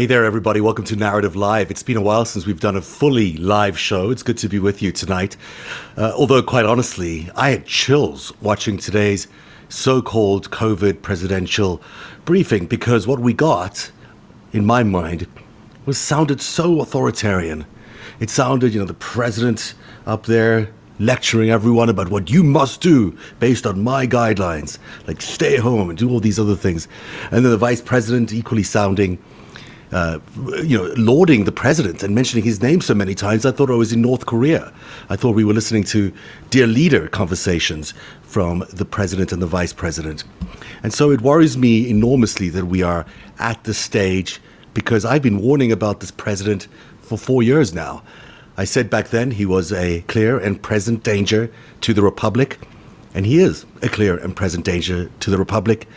Hey there, everybody. Welcome to Narrative Live. It's been a while since we've done a fully live show. It's good to be with you tonight. Uh, although, quite honestly, I had chills watching today's so called COVID presidential briefing because what we got, in my mind, was sounded so authoritarian. It sounded, you know, the president up there lecturing everyone about what you must do based on my guidelines, like stay home and do all these other things. And then the vice president equally sounding uh, you know, lauding the president and mentioning his name so many times, I thought I was in North Korea. I thought we were listening to dear leader conversations from the president and the vice president. And so it worries me enormously that we are at this stage because I've been warning about this president for four years now. I said back then he was a clear and present danger to the Republic, and he is a clear and present danger to the Republic.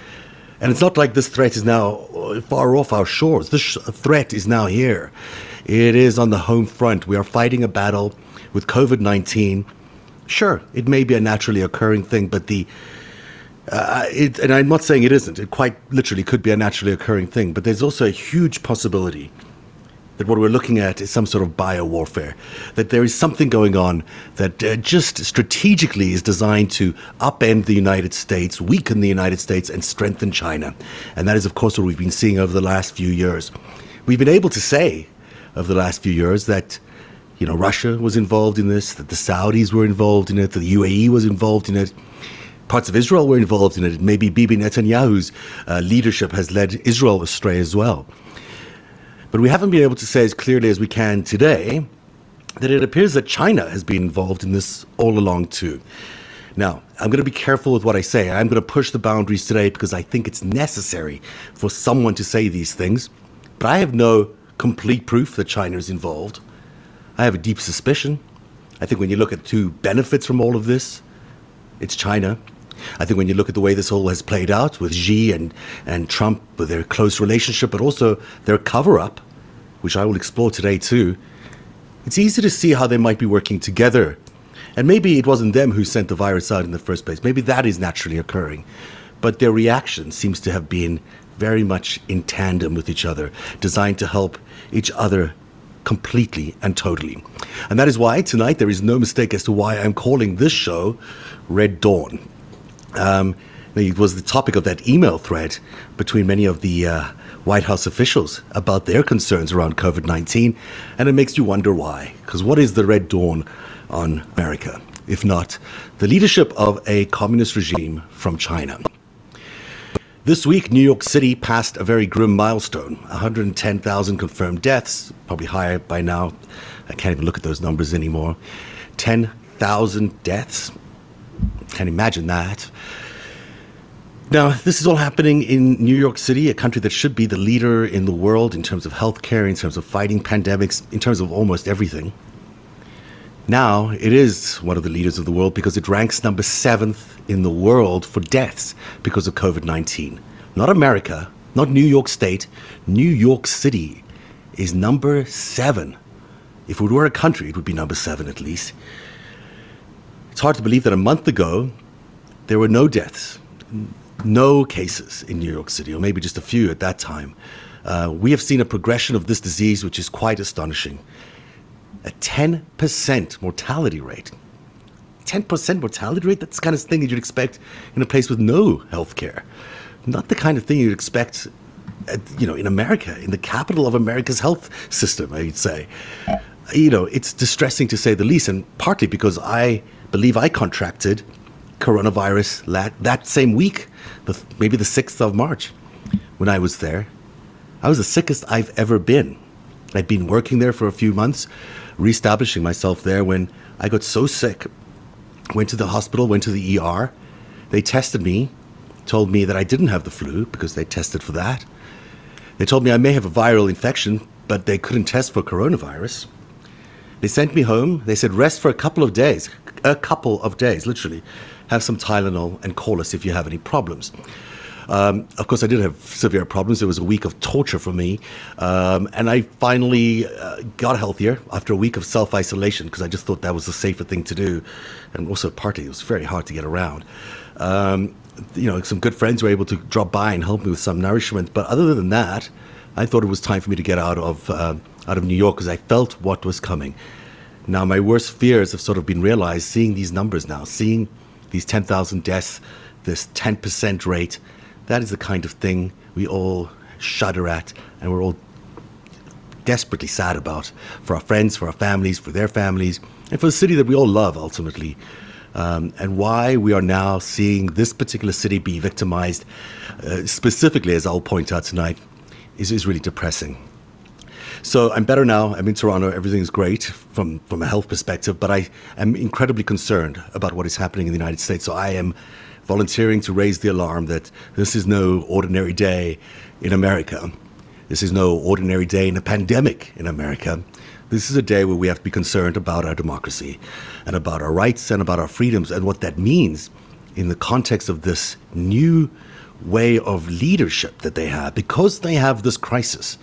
And it's not like this threat is now far off our shores. This threat is now here. It is on the home front. We are fighting a battle with COVID 19. Sure, it may be a naturally occurring thing, but the uh, it, and I'm not saying it isn't. It quite literally could be a naturally occurring thing, but there's also a huge possibility that what we're looking at is some sort of bio warfare, that there is something going on that uh, just strategically is designed to upend the United States, weaken the United States, and strengthen China. And that is, of course, what we've been seeing over the last few years. We've been able to say over the last few years that. You know, Russia was involved in this, that the Saudis were involved in it, that the UAE was involved in it, parts of Israel were involved in it. Maybe Bibi Netanyahu's uh, leadership has led Israel astray as well. But we haven't been able to say as clearly as we can today that it appears that China has been involved in this all along too. Now, I'm going to be careful with what I say. I'm going to push the boundaries today because I think it's necessary for someone to say these things. But I have no complete proof that China is involved. I have a deep suspicion. I think when you look at who benefits from all of this, it's China. I think when you look at the way this all has played out with Xi and, and Trump, with their close relationship, but also their cover up, which I will explore today too, it's easy to see how they might be working together. And maybe it wasn't them who sent the virus out in the first place. Maybe that is naturally occurring. But their reaction seems to have been very much in tandem with each other, designed to help each other completely and totally. And that is why tonight there is no mistake as to why I'm calling this show Red Dawn. Um, it was the topic of that email thread between many of the uh, White House officials about their concerns around COVID 19. And it makes you wonder why. Because what is the Red Dawn on America, if not the leadership of a communist regime from China? This week, New York City passed a very grim milestone 110,000 confirmed deaths, probably higher by now. I can't even look at those numbers anymore. 10,000 deaths can't imagine that. Now, this is all happening in New York City, a country that should be the leader in the world in terms of healthcare, in terms of fighting pandemics, in terms of almost everything. Now, it is one of the leaders of the world because it ranks number seventh in the world for deaths because of COVID 19. Not America, not New York State, New York City is number seven. If it were a country, it would be number seven at least. It's hard to believe that a month ago, there were no deaths, no cases in New York City, or maybe just a few at that time. Uh, we have seen a progression of this disease which is quite astonishing. A 10% mortality rate. 10% mortality rate? That's the kind of thing that you'd expect in a place with no health care. Not the kind of thing you'd expect, at, you know, in America, in the capital of America's health system, I'd say. You know, it's distressing to say the least, and partly because I believe I contracted coronavirus la- that same week, the, maybe the 6th of March, when I was there. I was the sickest I've ever been. I'd been working there for a few months, reestablishing myself there when I got so sick. Went to the hospital, went to the ER. They tested me, told me that I didn't have the flu because they tested for that. They told me I may have a viral infection, but they couldn't test for coronavirus. They sent me home. They said, rest for a couple of days, a couple of days, literally. Have some Tylenol and call us if you have any problems. Um, of course, I did have severe problems. It was a week of torture for me. Um, and I finally uh, got healthier after a week of self isolation because I just thought that was the safer thing to do. And also, partly, it was very hard to get around. Um, you know, some good friends were able to drop by and help me with some nourishment. But other than that, I thought it was time for me to get out of uh, out of New York because I felt what was coming. Now, my worst fears have sort of been realized seeing these numbers now, seeing these 10,000 deaths, this 10% rate. That is the kind of thing we all shudder at and we're all desperately sad about for our friends, for our families, for their families, and for the city that we all love ultimately. Um, and why we are now seeing this particular city be victimized, uh, specifically, as I'll point out tonight, is, is really depressing. So I'm better now. I'm in Toronto. Everything's great from, from a health perspective, but I am incredibly concerned about what is happening in the United States. So I am volunteering to raise the alarm that this is no ordinary day in America. This is no ordinary day in a pandemic in America. This is a day where we have to be concerned about our democracy and about our rights and about our freedoms and what that means in the context of this new way of leadership that they have. Because they have this crisis,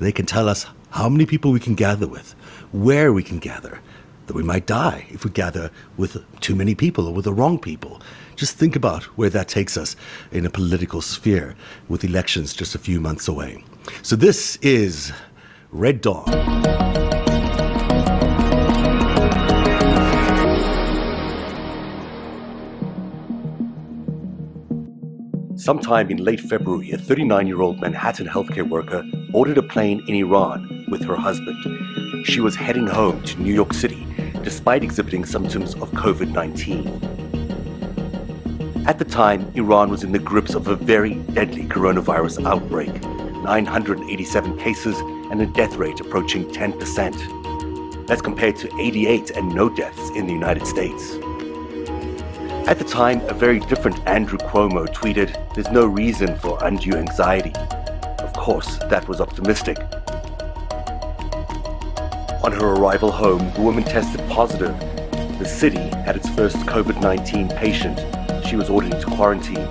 they can tell us how many people we can gather with, where we can gather, that we might die if we gather with too many people or with the wrong people. Just think about where that takes us in a political sphere with elections just a few months away. So, this is Red Dawn. Sometime in late February, a 39 year old Manhattan healthcare worker boarded a plane in Iran with her husband. She was heading home to New York City despite exhibiting symptoms of COVID 19. At the time, Iran was in the grips of a very deadly coronavirus outbreak 987 cases and a death rate approaching 10%. That's compared to 88 and no deaths in the United States. At the time, a very different Andrew Cuomo tweeted, There's no reason for undue anxiety. Course, that was optimistic. On her arrival home, the woman tested positive. The city had its first COVID 19 patient. She was ordered into quarantine.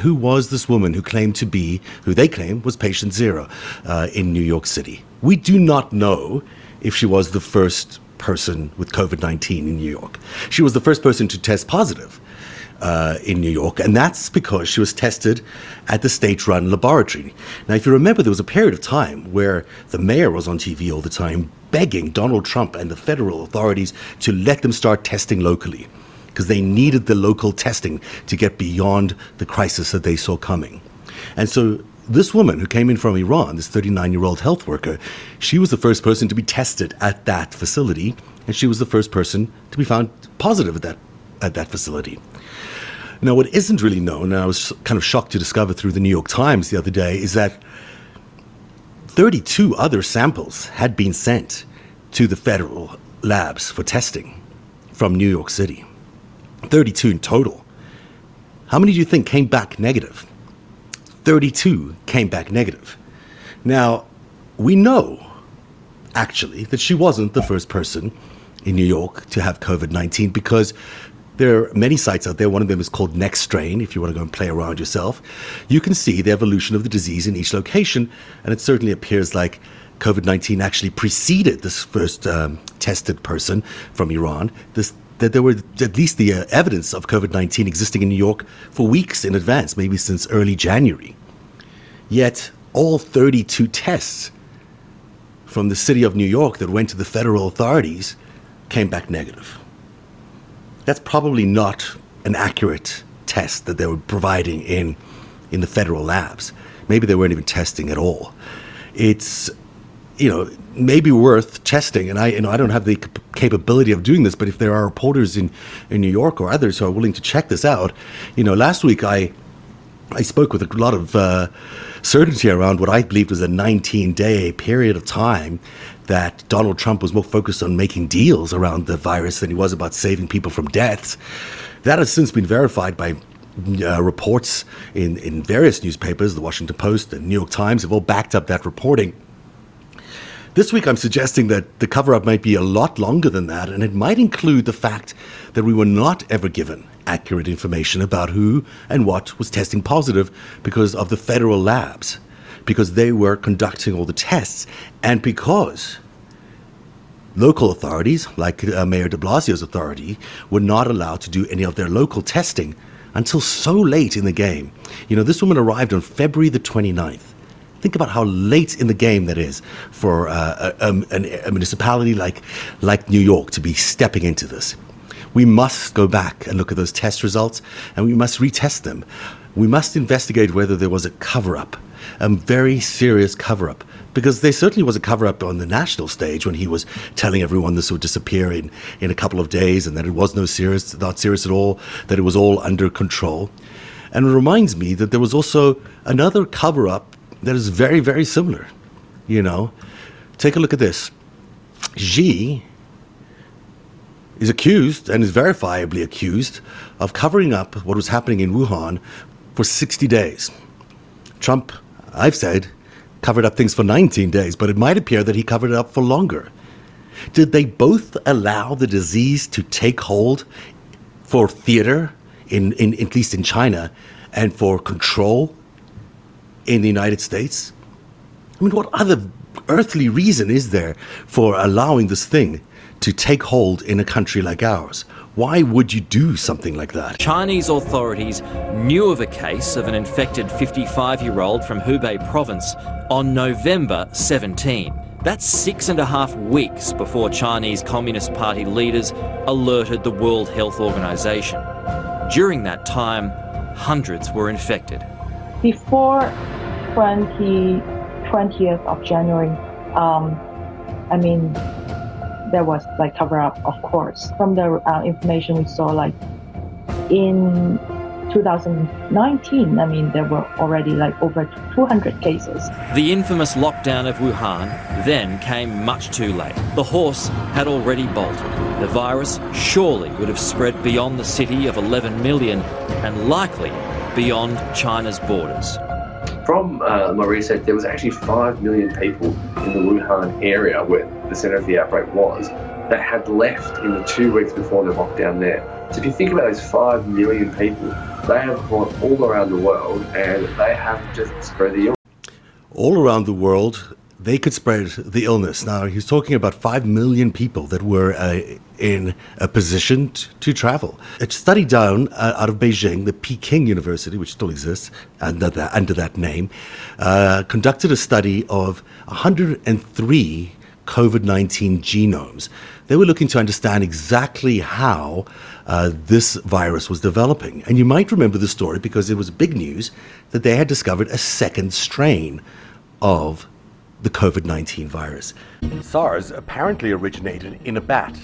Who was this woman who claimed to be, who they claim was patient zero uh, in New York City? We do not know if she was the first person with COVID 19 in New York. She was the first person to test positive. Uh, in New York, and that's because she was tested at the state run laboratory. Now, if you remember, there was a period of time where the mayor was on TV all the time begging Donald Trump and the federal authorities to let them start testing locally because they needed the local testing to get beyond the crisis that they saw coming. And so this woman who came in from Iran, this 39 year old health worker, she was the first person to be tested at that facility, and she was the first person to be found positive at that, at that facility. Now, what isn't really known, and I was kind of shocked to discover through the New York Times the other day, is that 32 other samples had been sent to the federal labs for testing from New York City. 32 in total. How many do you think came back negative? 32 came back negative. Now, we know, actually, that she wasn't the first person in New York to have COVID 19 because there are many sites out there. One of them is called NextStrain, if you want to go and play around yourself. You can see the evolution of the disease in each location, and it certainly appears like COVID 19 actually preceded this first um, tested person from Iran. This that there were at least the uh, evidence of COVID 19 existing in New York for weeks in advance, maybe since early January. Yet, all 32 tests from the city of New York that went to the federal authorities came back negative. That's probably not an accurate test that they were providing in, in the federal labs. Maybe they weren't even testing at all. It's you know, maybe worth testing. And I, you know, I don't have the capability of doing this, but if there are reporters in, in New York or others who are willing to check this out, you know, last week I, I spoke with a lot of uh, certainty around what I believed was a 19 day period of time that Donald Trump was more focused on making deals around the virus than he was about saving people from deaths. That has since been verified by uh, reports in, in various newspapers, the Washington Post and New York Times, have all backed up that reporting. This week, I'm suggesting that the cover up might be a lot longer than that, and it might include the fact that we were not ever given accurate information about who and what was testing positive because of the federal labs, because they were conducting all the tests, and because local authorities, like uh, Mayor de Blasio's authority, were not allowed to do any of their local testing until so late in the game. You know, this woman arrived on February the 29th. Think about how late in the game that is for uh, a, a, a municipality like, like New York to be stepping into this. We must go back and look at those test results and we must retest them. We must investigate whether there was a cover up, a very serious cover up. Because there certainly was a cover up on the national stage when he was telling everyone this would disappear in, in a couple of days and that it was no serious, not serious at all, that it was all under control. And it reminds me that there was also another cover up that is very, very similar. You know, take a look at this. Xi is accused and is verifiably accused of covering up what was happening in Wuhan for 60 days. Trump, I've said, covered up things for 19 days, but it might appear that he covered it up for longer. Did they both allow the disease to take hold for theater, in, in, at least in China, and for control in the United States? I mean, what other earthly reason is there for allowing this thing to take hold in a country like ours? Why would you do something like that? Chinese authorities knew of a case of an infected 55 year old from Hubei province on November 17. That's six and a half weeks before Chinese Communist Party leaders alerted the World Health Organization. During that time, hundreds were infected. Before 20, 20th of January, um, I mean, there was like cover up, of course. From the uh, information we saw, like in 2019, I mean, there were already like over 200 cases. The infamous lockdown of Wuhan then came much too late. The horse had already bolted. The virus surely would have spread beyond the city of 11 million and likely beyond China's borders. From uh, my research, there was actually 5 million people in the Wuhan area where the centre of the outbreak was that had left in the two weeks before the lockdown there. So if you think about those 5 million people, they have gone all around the world and they have just spread the illness. All around the world, they could spread the illness. Now, he's talking about 5 million people that were uh, in a position t- to travel. A study down uh, out of Beijing, the Peking University, which still exists under that, under that name, uh, conducted a study of 103 COVID 19 genomes. They were looking to understand exactly how uh, this virus was developing. And you might remember the story because it was big news that they had discovered a second strain of the COVID 19 virus. SARS apparently originated in a bat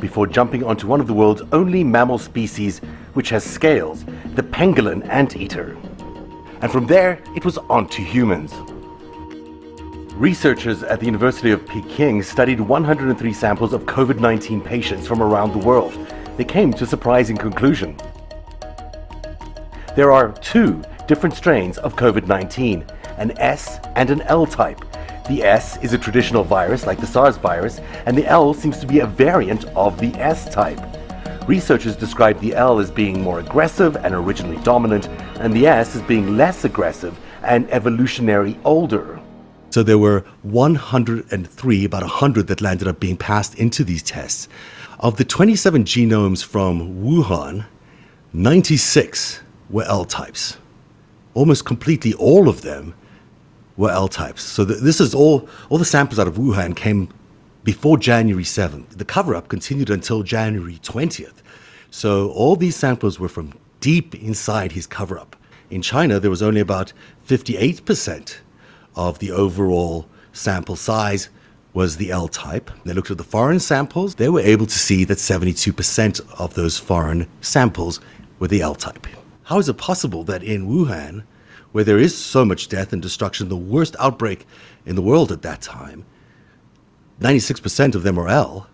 before jumping onto one of the world's only mammal species which has scales, the pangolin anteater. And from there, it was on to humans. Researchers at the University of Peking studied 103 samples of COVID 19 patients from around the world. They came to a surprising conclusion. There are two different strains of COVID 19 an S and an L type. The S is a traditional virus like the SARS virus, and the L seems to be a variant of the S type. Researchers describe the L as being more aggressive and originally dominant, and the S as being less aggressive and evolutionary older. So there were 103, about 100 that landed up being passed into these tests. Of the 27 genomes from Wuhan, 96 were L types. Almost completely all of them were L types. So th- this is all, all the samples out of Wuhan came before January 7th. The cover up continued until January 20th. So all these samples were from deep inside his cover up. In China, there was only about 58% of the overall sample size was the L type. They looked at the foreign samples. They were able to see that 72% of those foreign samples were the L type. How is it possible that in Wuhan, where there is so much death and destruction, the worst outbreak in the world at that time, 96% of them are L.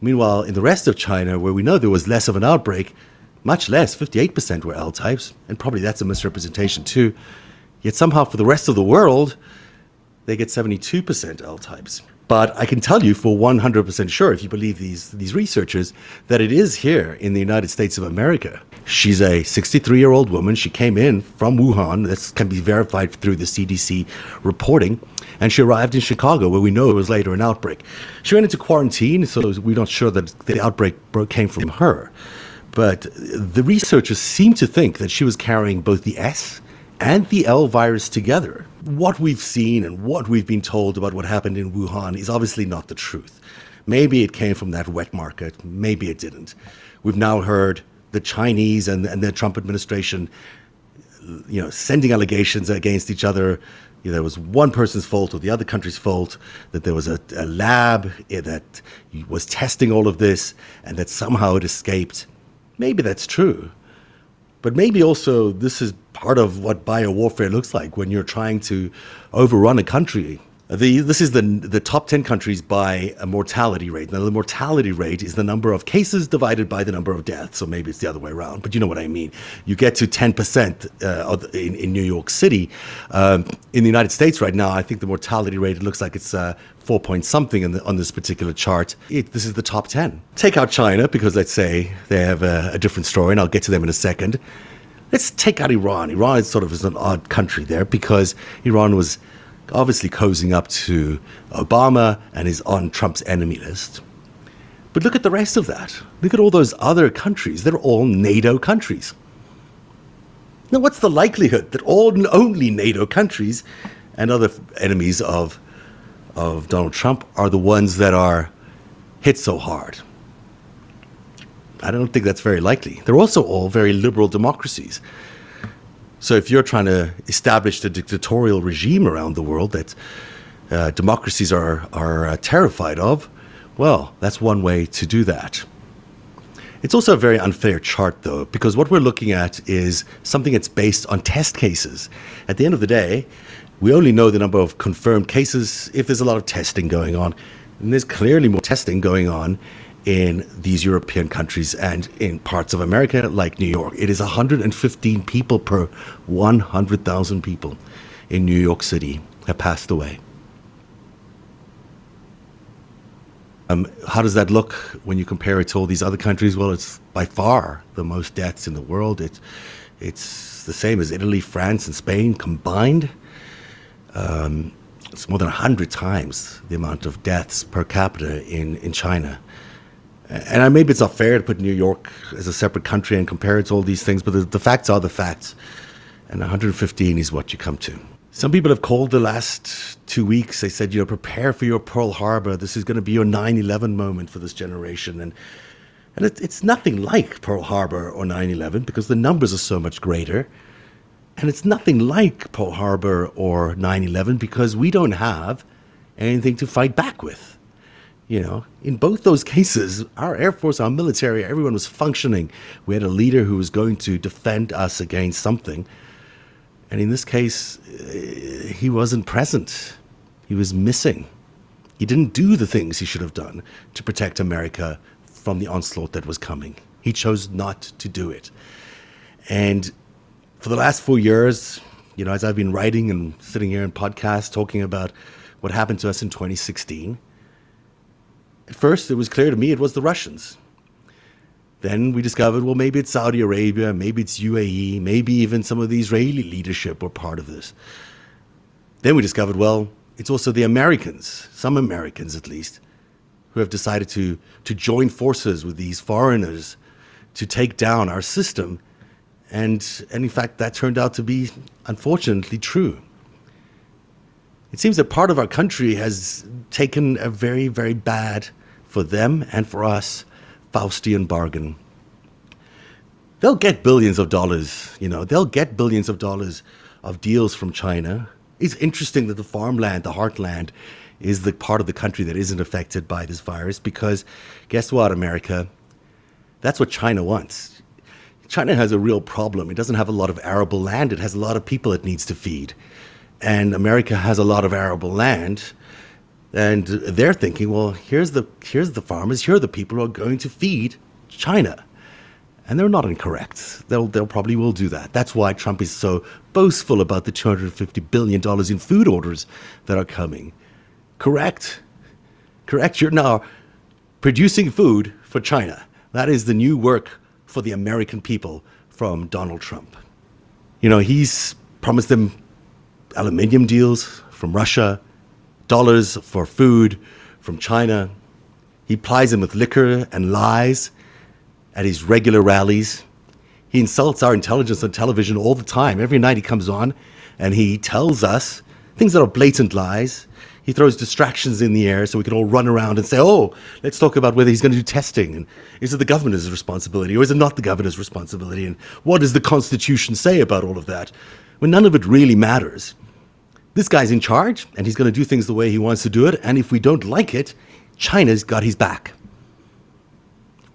Meanwhile, in the rest of China, where we know there was less of an outbreak, much less, 58% were L types, and probably that's a misrepresentation too. Yet somehow for the rest of the world, they get 72% L types. But I can tell you for 100% sure, if you believe these, these researchers, that it is here in the United States of America. She's a 63 year old woman. She came in from Wuhan. This can be verified through the CDC reporting. And she arrived in Chicago, where we know it was later an outbreak. She went into quarantine, so we're not sure that the outbreak came from her. But the researchers seem to think that she was carrying both the S and the L virus together what we've seen and what we've been told about what happened in Wuhan is obviously not the truth. Maybe it came from that wet market, maybe it didn't. We've now heard the Chinese and, and the Trump administration, you know, sending allegations against each other. You know, there was one person's fault or the other country's fault, that there was a, a lab eh, that was testing all of this and that somehow it escaped. Maybe that's true. But maybe also this is part of what biowarfare looks like when you're trying to overrun a country. The, this is the, the top 10 countries by a mortality rate. Now, the mortality rate is the number of cases divided by the number of deaths. So maybe it's the other way around, but you know what I mean. You get to 10% uh, in, in New York City. Um, in the United States right now, I think the mortality rate, it looks like it's uh, four point something the, on this particular chart. It, this is the top 10. Take out China because let's say they have a, a different story, and I'll get to them in a second. Let's take out Iran. Iran is sort of is an odd country there because Iran was obviously cozying up to Obama and is on Trump's enemy list. But look at the rest of that. Look at all those other countries. They're all NATO countries. Now, what's the likelihood that all and only NATO countries and other enemies of, of Donald Trump are the ones that are hit so hard? I don't think that's very likely. They're also all very liberal democracies. So if you're trying to establish the dictatorial regime around the world that uh, democracies are, are uh, terrified of, well, that's one way to do that. It's also a very unfair chart, though, because what we're looking at is something that's based on test cases. At the end of the day, we only know the number of confirmed cases if there's a lot of testing going on. And there's clearly more testing going on in these European countries and in parts of America like New York. It is 115 people per 100,000 people in New York City have passed away. Um, how does that look when you compare it to all these other countries? Well, it's by far the most deaths in the world. It, it's the same as Italy, France, and Spain combined. Um, it's more than 100 times the amount of deaths per capita in, in China and I, maybe it's not fair to put New York as a separate country and compare it to all these things, but the, the, facts are the facts. And 115 is what you come to. Some people have called the last two weeks. They said, you know, prepare for your Pearl Harbor. This is going to be your 9 11 moment for this generation. And, and it, it's nothing like Pearl Harbor or 9 11 because the numbers are so much greater. And it's nothing like Pearl Harbor or 9 11 because we don't have anything to fight back with. You know, in both those cases, our Air Force, our military, everyone was functioning. We had a leader who was going to defend us against something. And in this case, eh, he wasn't present. He was missing. He didn't do the things he should have done to protect America from the onslaught that was coming. He chose not to do it. And for the last four years, you know, as I've been writing and sitting here in podcasts talking about what happened to us in 2016, at first, it was clear to me it was the Russians. Then we discovered, well, maybe it's Saudi Arabia, maybe it's UAE, maybe even some of the Israeli leadership were part of this. Then we discovered, well, it's also the Americans, some Americans at least, who have decided to, to join forces with these foreigners to take down our system. And, and in fact, that turned out to be, unfortunately, true. It seems that part of our country has taken a very, very bad for them and for us Faustian bargain. They'll get billions of dollars, you know, they'll get billions of dollars of deals from China. It's interesting that the farmland, the heartland, is the part of the country that isn't affected by this virus because guess what, America? That's what China wants. China has a real problem. It doesn't have a lot of arable land, it has a lot of people it needs to feed. And America has a lot of arable land and they're thinking, well, here's the here's the farmers, here are the people who are going to feed China. And they're not incorrect. They'll, they'll probably will do that. That's why Trump is so boastful about the $250 billion in food orders that are coming. Correct. Correct. You're now producing food for China. That is the new work for the American people from Donald Trump. You know, he's promised them aluminium deals from Russia, dollars for food from China. He plies them with liquor and lies at his regular rallies. He insults our intelligence on television all the time. Every night he comes on and he tells us things that are blatant lies. He throws distractions in the air so we can all run around and say, oh, let's talk about whether he's going to do testing. And is it the governor's responsibility or is it not the governor's responsibility? And what does the Constitution say about all of that? When none of it really matters. This guy's in charge and he's going to do things the way he wants to do it. And if we don't like it, China's got his back.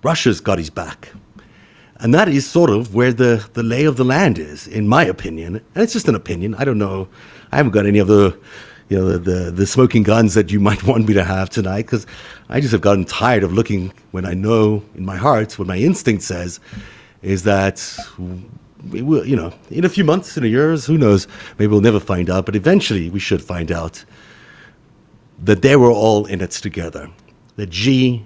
Russia's got his back. And that is sort of where the, the lay of the land is, in my opinion. And it's just an opinion. I don't know. I haven't got any of the, you know, the, the, the smoking guns that you might want me to have tonight because I just have gotten tired of looking when I know in my heart what my instinct says is that we will, you know, in a few months, in a years, who knows? Maybe we'll never find out, but eventually we should find out that they were all in it together. That G,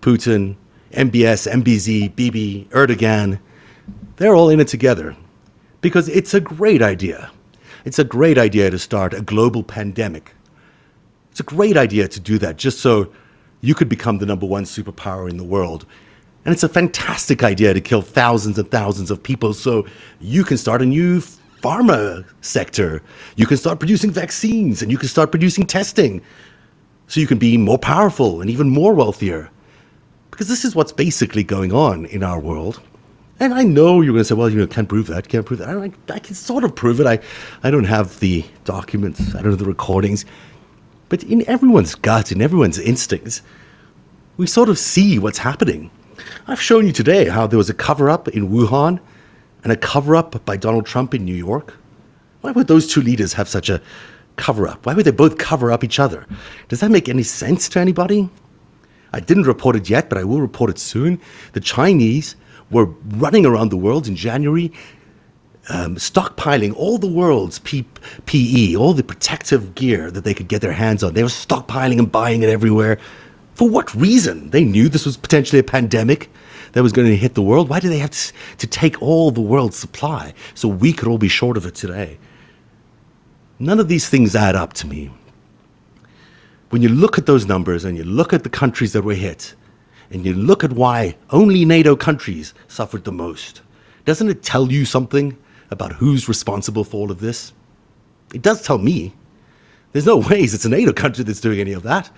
Putin, MBS, MBZ, Bibi, Erdogan, they're all in it together because it's a great idea. It's a great idea to start a global pandemic. It's a great idea to do that just so you could become the number one superpower in the world. And it's a fantastic idea to kill thousands and thousands of people so you can start a new pharma sector. You can start producing vaccines and you can start producing testing so you can be more powerful and even more wealthier. Because this is what's basically going on in our world. And I know you're going to say, well, you know, can't prove that, can't prove that. I, I can sort of prove it. I, I don't have the documents, I don't have the recordings. But in everyone's gut, in everyone's instincts, we sort of see what's happening. I've shown you today how there was a cover up in Wuhan and a cover up by Donald Trump in New York. Why would those two leaders have such a cover up? Why would they both cover up each other? Does that make any sense to anybody? I didn't report it yet, but I will report it soon. The Chinese were running around the world in January, um, stockpiling all the world's P- PE, all the protective gear that they could get their hands on. They were stockpiling and buying it everywhere. For what reason? They knew this was potentially a pandemic that was going to hit the world. Why did they have to, to take all the world's supply so we could all be short of it today? None of these things add up to me when you look at those numbers and you look at the countries that were hit, and you look at why only NATO countries suffered the most, doesn't it tell you something about who's responsible for all of this? It does tell me. There's no ways it's a NATO country that's doing any of that.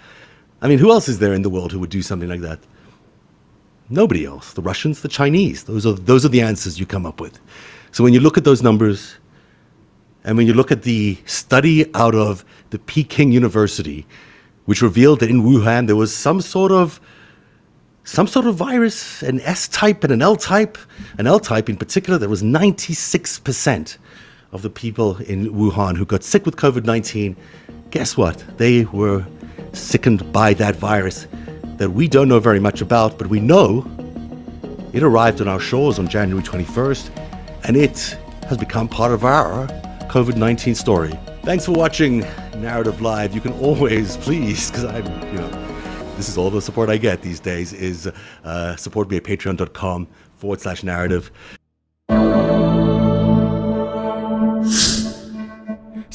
I mean, who else is there in the world who would do something like that? Nobody else. The Russians, the Chinese. Those are, those are the answers you come up with. So when you look at those numbers, and when you look at the study out of the Peking University which revealed that in Wuhan there was some sort of some sort of virus, an S type and an L type. An L type in particular, there was 96% of the people in Wuhan who got sick with COVID 19. Guess what? They were sickened by that virus that we don't know very much about, but we know it arrived on our shores on January 21st and it has become part of our COVID 19 story. Thanks for watching Narrative Live. You can always, please, because I'm, you know, this is all the support I get these days, is uh, support me at patreon.com forward slash narrative.